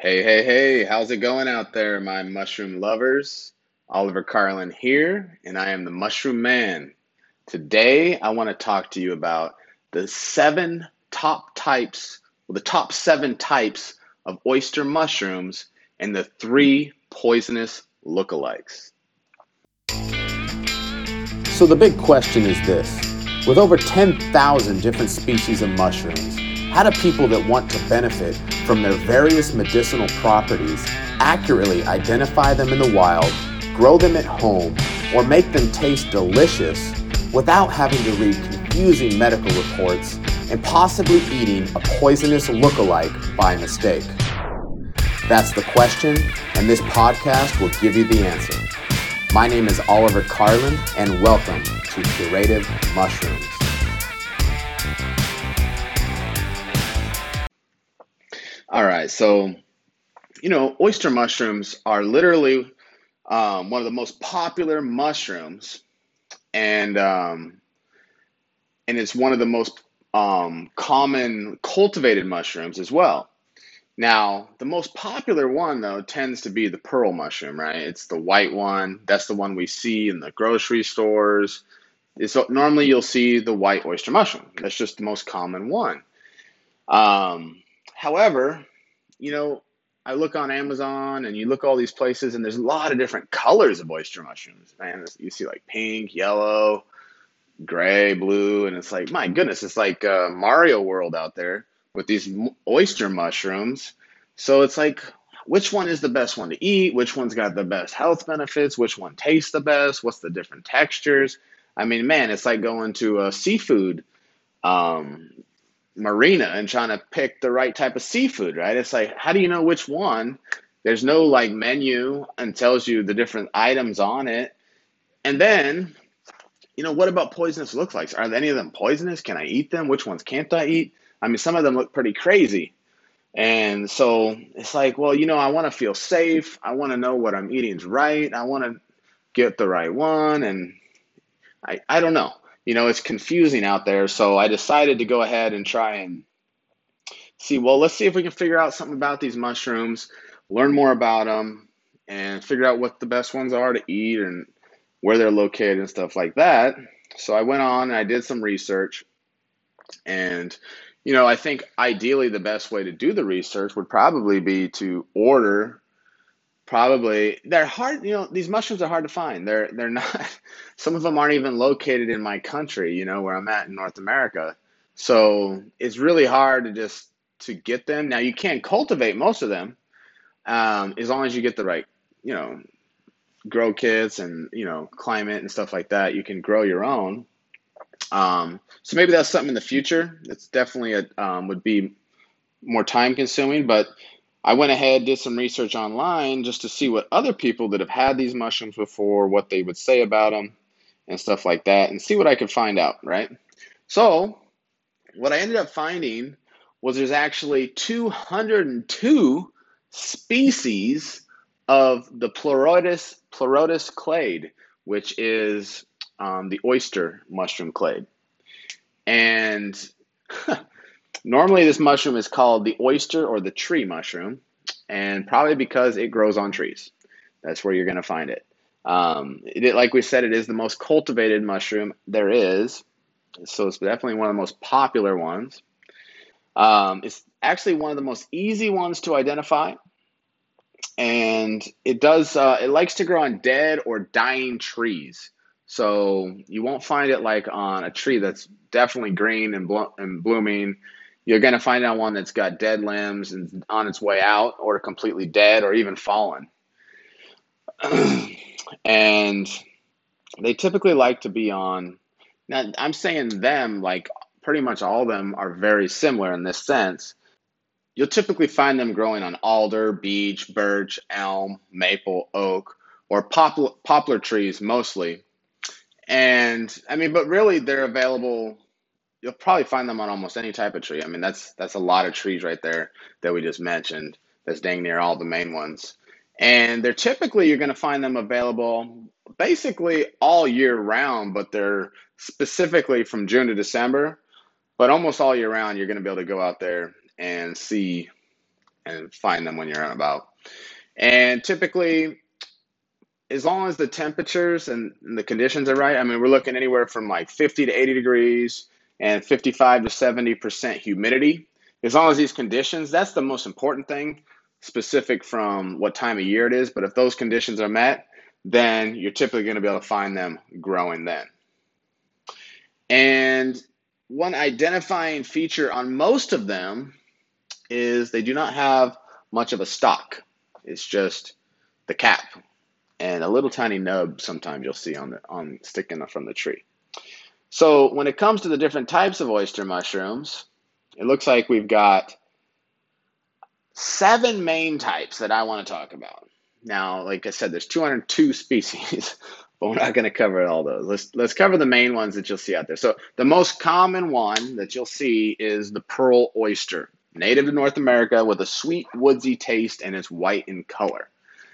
Hey, hey, hey, how's it going out there, my mushroom lovers? Oliver Carlin here, and I am the Mushroom Man. Today, I want to talk to you about the seven top types, well, the top seven types of oyster mushrooms and the three poisonous lookalikes. So, the big question is this with over 10,000 different species of mushrooms, how do people that want to benefit from their various medicinal properties accurately identify them in the wild, grow them at home, or make them taste delicious without having to read confusing medical reports and possibly eating a poisonous look-alike by mistake? That's the question, and this podcast will give you the answer. My name is Oliver Carlin, and welcome to Curative Mushrooms. All right, so you know, oyster mushrooms are literally um, one of the most popular mushrooms, and um, and it's one of the most um, common cultivated mushrooms as well. Now, the most popular one though tends to be the pearl mushroom, right? It's the white one. That's the one we see in the grocery stores. It's, normally you'll see the white oyster mushroom. That's just the most common one. Um, however, you know, I look on Amazon and you look all these places and there's a lot of different colors of oyster mushrooms. Man, you see like pink, yellow, gray, blue, and it's like, my goodness, it's like uh, Mario World out there with these oyster mushrooms. So it's like, which one is the best one to eat? Which one's got the best health benefits? Which one tastes the best? What's the different textures? I mean, man, it's like going to a seafood um, marina and trying to pick the right type of seafood, right? It's like, how do you know which one? There's no like menu and tells you the different items on it. And then, you know, what about poisonous lookalikes? Are any of them poisonous? Can I eat them? Which ones can't I eat? I mean, some of them look pretty crazy. And so it's like, well, you know, I want to feel safe. I want to know what I'm eating is right. I want to get the right one. And I, I don't know. You know, it's confusing out there. So I decided to go ahead and try and see, well, let's see if we can figure out something about these mushrooms, learn more about them, and figure out what the best ones are to eat and where they're located and stuff like that. So I went on and I did some research. And you know, I think ideally the best way to do the research would probably be to order probably they're hard you know these mushrooms are hard to find. They're they're not some of them aren't even located in my country you know where i'm at in north america. So it's really hard to just to get them. Now you can cultivate most of them um, as long as you get the right you know grow kits and you know climate and stuff like that you can grow your own. Um, so maybe that's something in the future. It's definitely a um, would be more time consuming, but I went ahead did some research online just to see what other people that have had these mushrooms before, what they would say about them, and stuff like that, and see what I could find out. Right. So what I ended up finding was there's actually 202 species of the Pleurotus Pleurotus clade, which is um, the oyster mushroom clade. And normally this mushroom is called the oyster or the tree mushroom, and probably because it grows on trees. That's where you're going to find it. Um, it. Like we said, it is the most cultivated mushroom there is, so it's definitely one of the most popular ones. Um, it's actually one of the most easy ones to identify, and it does. Uh, it likes to grow on dead or dying trees. So you won't find it like on a tree that's definitely green and, blo- and blooming. You're going to find out one that's got dead limbs and on its way out, or completely dead, or even fallen. and they typically like to be on. Now, I'm saying them like pretty much all of them are very similar in this sense. You'll typically find them growing on alder, beech, birch, elm, maple, oak, or poplar, poplar trees mostly and I mean, but really, they're available. You'll probably find them on almost any type of tree. I mean, that's that's a lot of trees right there that we just mentioned. That's dang near all the main ones. And they're typically you're going to find them available basically all year round, but they're specifically from June to December. But almost all year round, you're going to be able to go out there and see and find them when you're out about. And typically, as long as the temperatures and the conditions are right, I mean, we're looking anywhere from like 50 to 80 degrees and 55 to 70% humidity. As long as these conditions, that's the most important thing, specific from what time of year it is. But if those conditions are met, then you're typically going to be able to find them growing then. And one identifying feature on most of them is they do not have much of a stalk. It's just the cap and a little tiny nub sometimes you'll see on the on sticking from the tree. So when it comes to the different types of oyster mushrooms, it looks like we've got seven main types that I want to talk about. Now, like I said, there's 202 species, but we're not going to cover all those. Let's let's cover the main ones that you'll see out there. So the most common one that you'll see is the pearl oyster, native to North America with a sweet woodsy taste and it's white in color.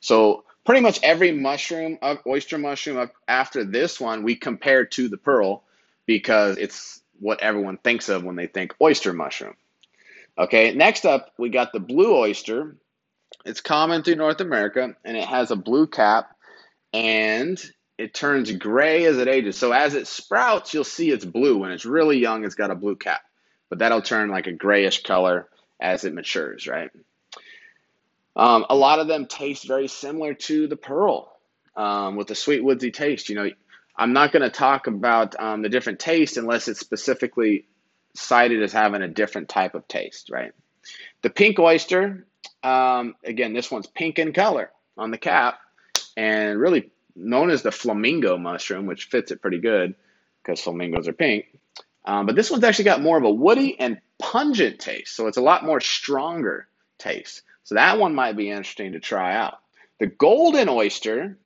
So pretty much every mushroom, uh, oyster mushroom after this one, we compare to the pearl because it's what everyone thinks of when they think oyster mushroom. Okay, next up, we got the blue oyster. It's common through North America and it has a blue cap and it turns gray as it ages. So as it sprouts, you'll see it's blue. When it's really young, it's got a blue cap, but that'll turn like a grayish color as it matures, right? Um, a lot of them taste very similar to the pearl um, with a sweet woodsy taste. You know, I'm not going to talk about um, the different taste unless it's specifically cited as having a different type of taste, right? The pink oyster, um, again, this one's pink in color on the cap and really known as the flamingo mushroom, which fits it pretty good because flamingos are pink. Um, but this one's actually got more of a woody and pungent taste, so it's a lot more stronger taste. So that one might be interesting to try out. The golden oyster,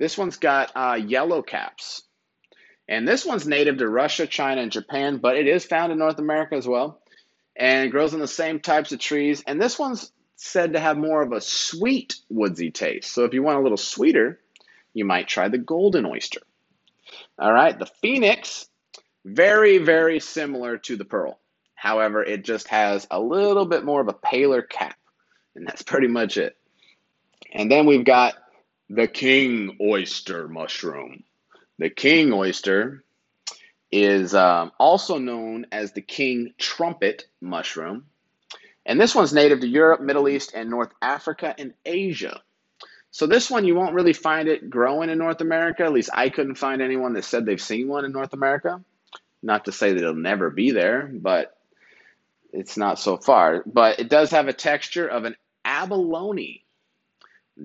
this one's got uh, yellow caps. And this one's native to Russia, China, and Japan, but it is found in North America as well. And it grows on the same types of trees. And this one's said to have more of a sweet, woodsy taste. So if you want a little sweeter, you might try the golden oyster. All right, the phoenix, very, very similar to the pearl. However, it just has a little bit more of a paler cap. And that's pretty much it. And then we've got the king oyster mushroom. The king oyster is um, also known as the king trumpet mushroom. And this one's native to Europe, Middle East, and North Africa and Asia. So this one you won't really find it growing in North America. At least I couldn't find anyone that said they've seen one in North America. Not to say that it'll never be there, but it's not so far, but it does have a texture of an abalone.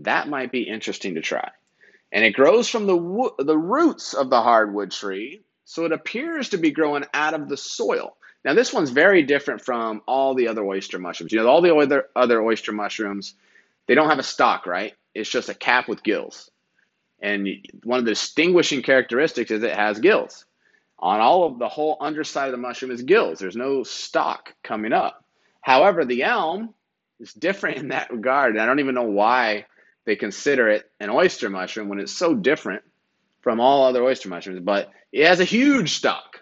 That might be interesting to try. And it grows from the, wo- the roots of the hardwood tree, so it appears to be growing out of the soil. Now, this one's very different from all the other oyster mushrooms. You know, all the other, other oyster mushrooms, they don't have a stalk, right? It's just a cap with gills. And one of the distinguishing characteristics is it has gills. On all of the whole underside of the mushroom is gills. There's no stalk coming up. However, the elm is different in that regard. And I don't even know why they consider it an oyster mushroom when it's so different from all other oyster mushrooms. But it has a huge stalk.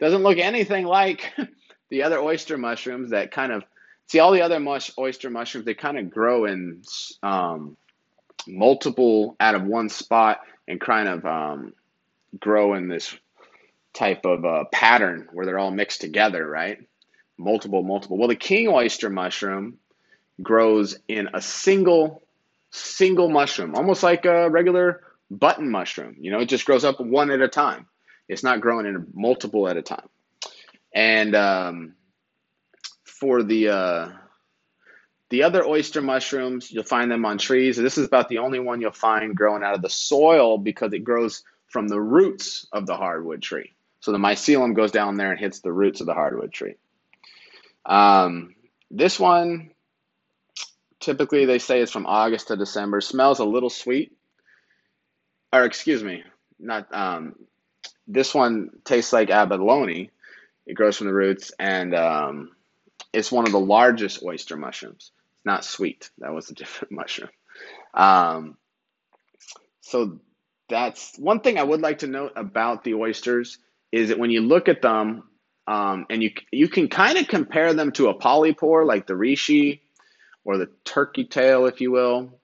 Doesn't look anything like the other oyster mushrooms that kind of see all the other mush, oyster mushrooms. They kind of grow in um, multiple out of one spot and kind of um, grow in this type of uh, pattern where they're all mixed together, right? Multiple, multiple. Well, the king oyster mushroom grows in a single, single mushroom, almost like a regular button mushroom. You know, it just grows up one at a time. It's not growing in multiple at a time. And um, for the uh, the other oyster mushrooms, you'll find them on trees. This is about the only one you'll find growing out of the soil because it grows from the roots of the hardwood tree. So the mycelium goes down there and hits the roots of the hardwood tree. Um, this one, typically they say is from August to December. Smells a little sweet. Or excuse me, not um, this one tastes like abalone. It grows from the roots and um, it's one of the largest oyster mushrooms. It's not sweet. That was a different mushroom. Um, so that's one thing I would like to note about the oysters is that when you look at them, um, and you you can kind of compare them to a polypore like the reishi or the turkey tail, if you will.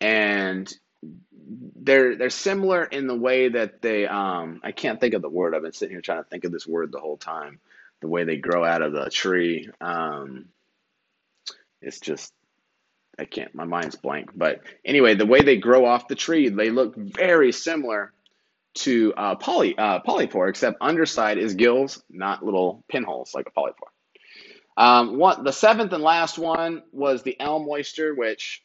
And they're they're similar in the way that they um I can't think of the word. I've been sitting here trying to think of this word the whole time. The way they grow out of the tree. Um it's just I can't my mind's blank. But anyway, the way they grow off the tree, they look very similar to uh, poly uh, polypore, except underside is gills, not little pinholes like a polypore. Um, one, the seventh and last one was the elm oyster, which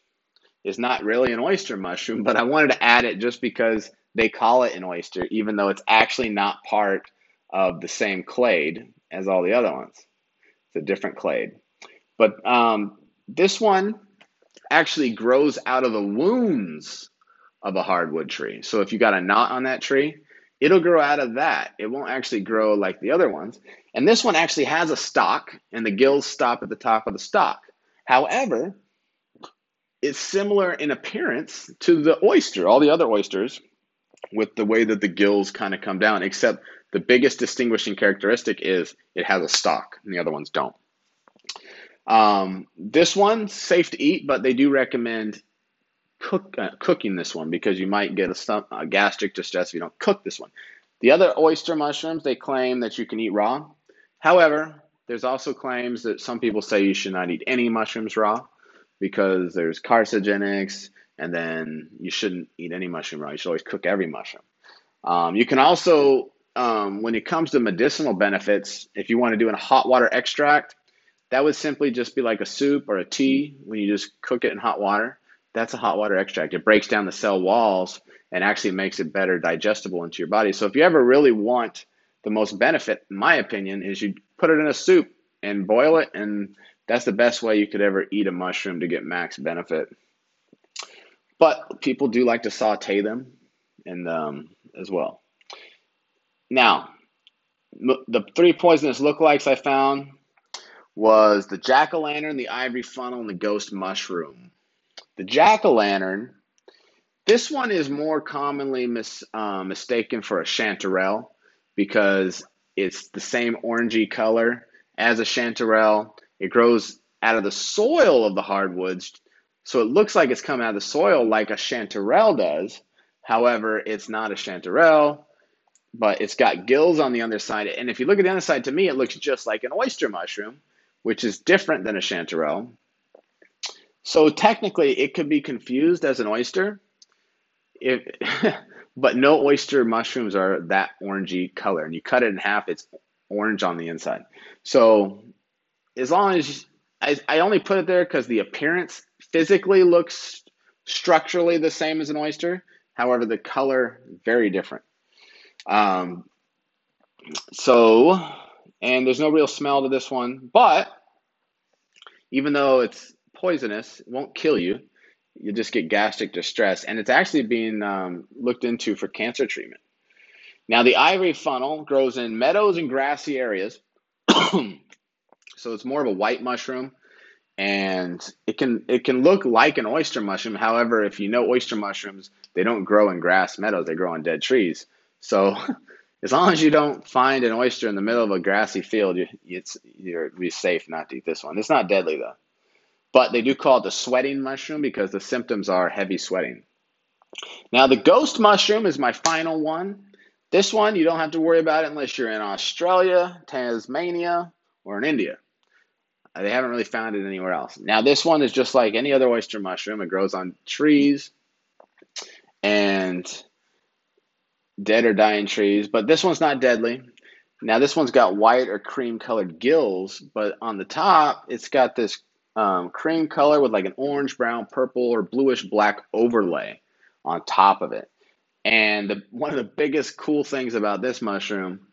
is not really an oyster mushroom, but I wanted to add it just because they call it an oyster, even though it's actually not part of the same clade as all the other ones. It's a different clade. But um, this one actually grows out of the wounds of a hardwood tree. So if you got a knot on that tree, it'll grow out of that. It won't actually grow like the other ones. And this one actually has a stock, and the gills stop at the top of the stock. However, it's similar in appearance to the oyster, all the other oysters, with the way that the gills kind of come down, except the biggest distinguishing characteristic is it has a stock, and the other ones don't. Um, this one's safe to eat, but they do recommend cook, uh, cooking this one because you might get a, a gastric distress if you don't cook this one. The other oyster mushrooms, they claim that you can eat raw. However, there's also claims that some people say you should not eat any mushrooms raw because there's carcinogenics, and then you shouldn't eat any mushroom raw. You should always cook every mushroom. Um, you can also, um, when it comes to medicinal benefits, if you want to do a hot water extract, that would simply just be like a soup or a tea when you just cook it in hot water. That's a hot water extract. It breaks down the cell walls and actually makes it better digestible into your body. So if you ever really want the most benefit, in my opinion, is you put it in a soup and boil it, and that's the best way you could ever eat a mushroom to get max benefit. But people do like to saute them, and um, as well. Now, the three poisonous lookalikes I found was the jack o' lantern, the ivory funnel, and the ghost mushroom. The jack o' lantern, this one is more commonly mis, uh, mistaken for a chanterelle because it's the same orangey color as a chanterelle. It grows out of the soil of the hardwoods, so it looks like it's come out of the soil like a chanterelle does. However, it's not a chanterelle, but it's got gills on the underside. And if you look at the underside, to me, it looks just like an oyster mushroom which is different than a chanterelle. So technically, it could be confused as an oyster, if, but no oyster mushrooms are that orangey color. And you cut it in half, it's orange on the inside. So as long as I, I only put it there because the appearance physically looks structurally the same as an oyster. However, the color very different. Um, so and there's no real smell to this one, but even though it's poisonous, won't kill you. You just get gastric distress, and it's actually being um, looked into for cancer treatment. Now, the ivory funnel grows in meadows and grassy areas, so it's more of a white mushroom, and it can it can look like an oyster mushroom. However, if you know oyster mushrooms, they don't grow in grass meadows; they grow on dead trees. So as long as you don't find an oyster in the middle of a grassy field, you, it's you're be safe not to eat this one. It's not deadly though, but they do call it the sweating mushroom because the symptoms are heavy sweating. Now the ghost mushroom is my final one. This one you don't have to worry about it unless you're in Australia, Tasmania, or in India. They haven't really found it anywhere else. Now this one is just like any other oyster mushroom. It grows on trees and dead or dying trees, but this one's not deadly. Now this one's got white or cream colored gills, but on the top it's got this um, cream color with like an orange, brown, purple, or bluish black overlay on top of it. And the, one of the biggest cool things about this mushroom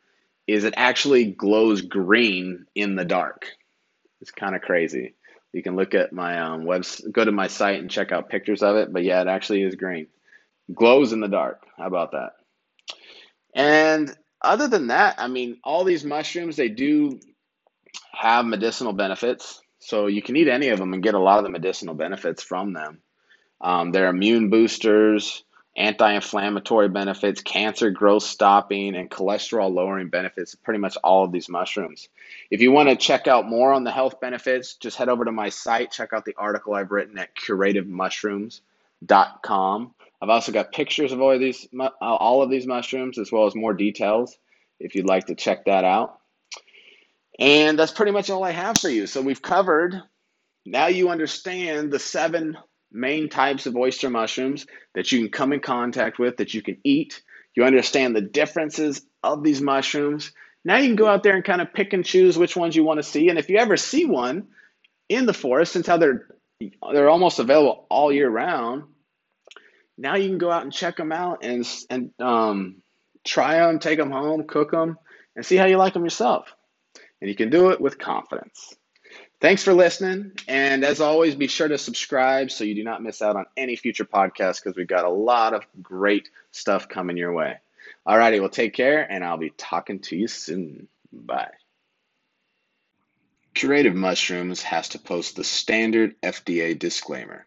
is it actually glows green in the dark. It's kind of crazy. You can look at my um, web, go to my site and check out pictures of it. But yeah, it actually is green. Glows in the dark. How about that? And other than that, I mean, all these mushrooms, they do have medicinal benefits. So you can eat any of them and get a lot of the medicinal benefits from them. Um, they're immune boosters. anti inflammatory benefits, cancer growth stopping, and cholesterol lowering benefits pretty much all of these mushrooms. If you want to check out more on the health benefits, just head over to my site, check out the article I've written at curativemushrooms.com. I've also got pictures of all of these all of these mushrooms as well as more details if you'd like to check that out. And that's pretty much all I have for you. So we've covered now you understand the seven main types of oyster mushrooms that you can come in contact with, that you can eat. You understand the differences of these mushrooms. Now you can go out there and kind of pick and choose which ones you want to see. And if you ever see one in the forest, since how they're they're almost available all year round, now you can go out and check them out and and um, try them, take them home, cook them, and see how you like them yourself. And you can do it with confidence. Thanks for listening. And as always, be sure to subscribe so you do not miss out on any future podcasts because we've got a lot of great stuff coming your way. Alrighty, well, take care, and I'll be talking to you soon. Bye. Curative Mushrooms has to post the standard FDA disclaimer.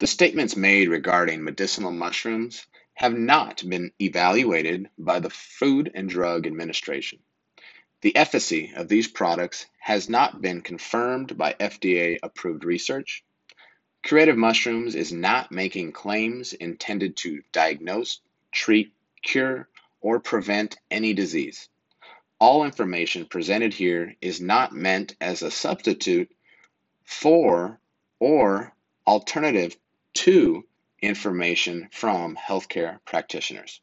The statements made regarding medicinal mushrooms have not been evaluated by the Food and Drug Administration. The efficacy of these products has not been confirmed by FDA approved research. Curative Mushrooms is not making claims intended to diagnose, treat, cure, or prevent any disease. All information presented here is not meant as a substitute for or alternative to information from healthcare practitioners.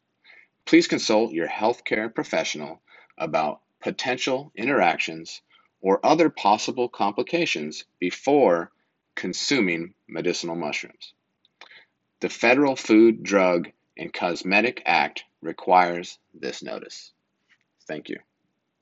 Please consult your healthcare professional about potential interactions, or other possible complications before consuming medicinal mushrooms. The Federal Food, Drug, and Cosmetic Act requires this notice. Thank you.